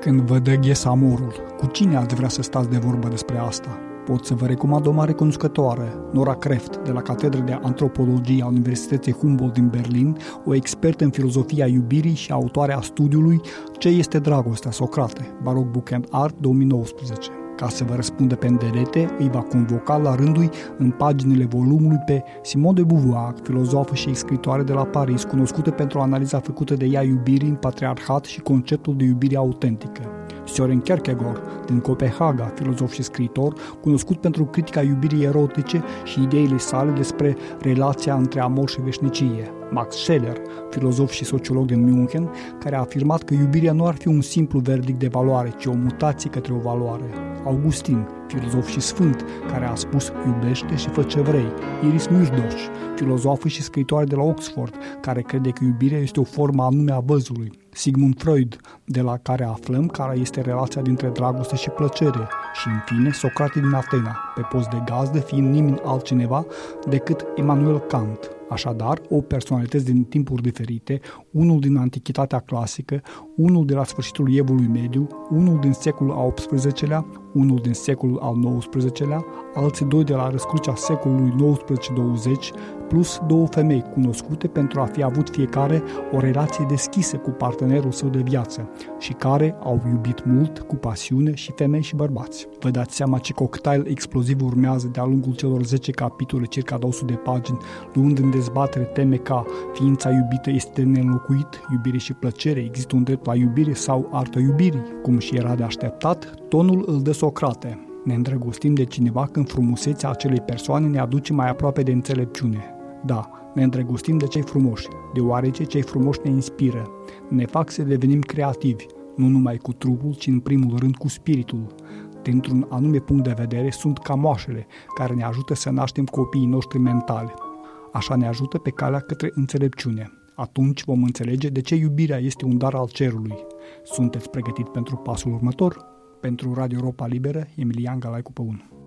Când vă dă ghes amorul, cu cine ați vrea să stați de vorbă despre asta? Pot să vă recomand o mare cunoscătoare, Nora Kreft, de la Catedra de Antropologie a Universității Humboldt din Berlin, o expertă în filozofia iubirii și autoare a studiului Ce este dragostea, Socrate, Baroque Book and Art 2019 ca să vă răspundă pe îndelete, îi va convoca la rândul în paginile volumului pe Simone de Beauvoir, filozofă și scritoare de la Paris, cunoscută pentru analiza făcută de ea iubirii în patriarhat și conceptul de iubire autentică. Søren Kierkegaard, din Copenhaga, filozof și scriitor, cunoscut pentru critica iubirii erotice și ideile sale despre relația între amor și veșnicie. Max Scheler, filozof și sociolog din München, care a afirmat că iubirea nu ar fi un simplu verdict de valoare, ci o mutație către o valoare. Augustin, filozof și sfânt, care a spus iubește și fă ce vrei. Iris Murdoch, filozofă și scriitoare de la Oxford, care crede că iubirea este o formă anume a văzului. Sigmund Freud, de la care aflăm care este relația dintre dragoste și plăcere. Și, în fine, Socrate din Atena, pe post de gazdă fiind nimeni altcineva decât Immanuel Kant. Așadar, o personalități din timpuri diferite, unul din antichitatea clasică, unul de la sfârșitul evului mediu, unul din secolul al XVIII-lea, unul din secolul al XIX-lea, alții doi de la răscrucea secolului XIX-20, plus două femei cunoscute pentru a fi avut fiecare o relație deschisă cu partenerul său de viață și care au iubit mult, cu pasiune și femei și bărbați. Vă dați seama ce cocktail exploziv urmează de-a lungul celor 10 capitole, circa 200 de pagini, luând în dezbatere teme ca ființa iubită este neînlocuit, iubire și plăcere, există un drept la iubire sau artă iubirii. Cum și era de așteptat, tonul îl dă Socrate. Ne îndrăgostim de cineva când frumusețea acelei persoane ne aduce mai aproape de înțelepciune. Da, ne îndrăgostim de cei frumoși, deoarece cei frumoși ne inspiră, ne fac să devenim creativi, nu numai cu trupul, ci în primul rând cu spiritul. Dintr-un anume punct de vedere sunt camoașele care ne ajută să naștem copiii noștri mentali. Așa ne ajută pe calea către înțelepciune. Atunci vom înțelege de ce iubirea este un dar al cerului. Sunteți pregătit pentru pasul următor? Pentru Radio Europa Liberă, Emilian Galaicu pe 1.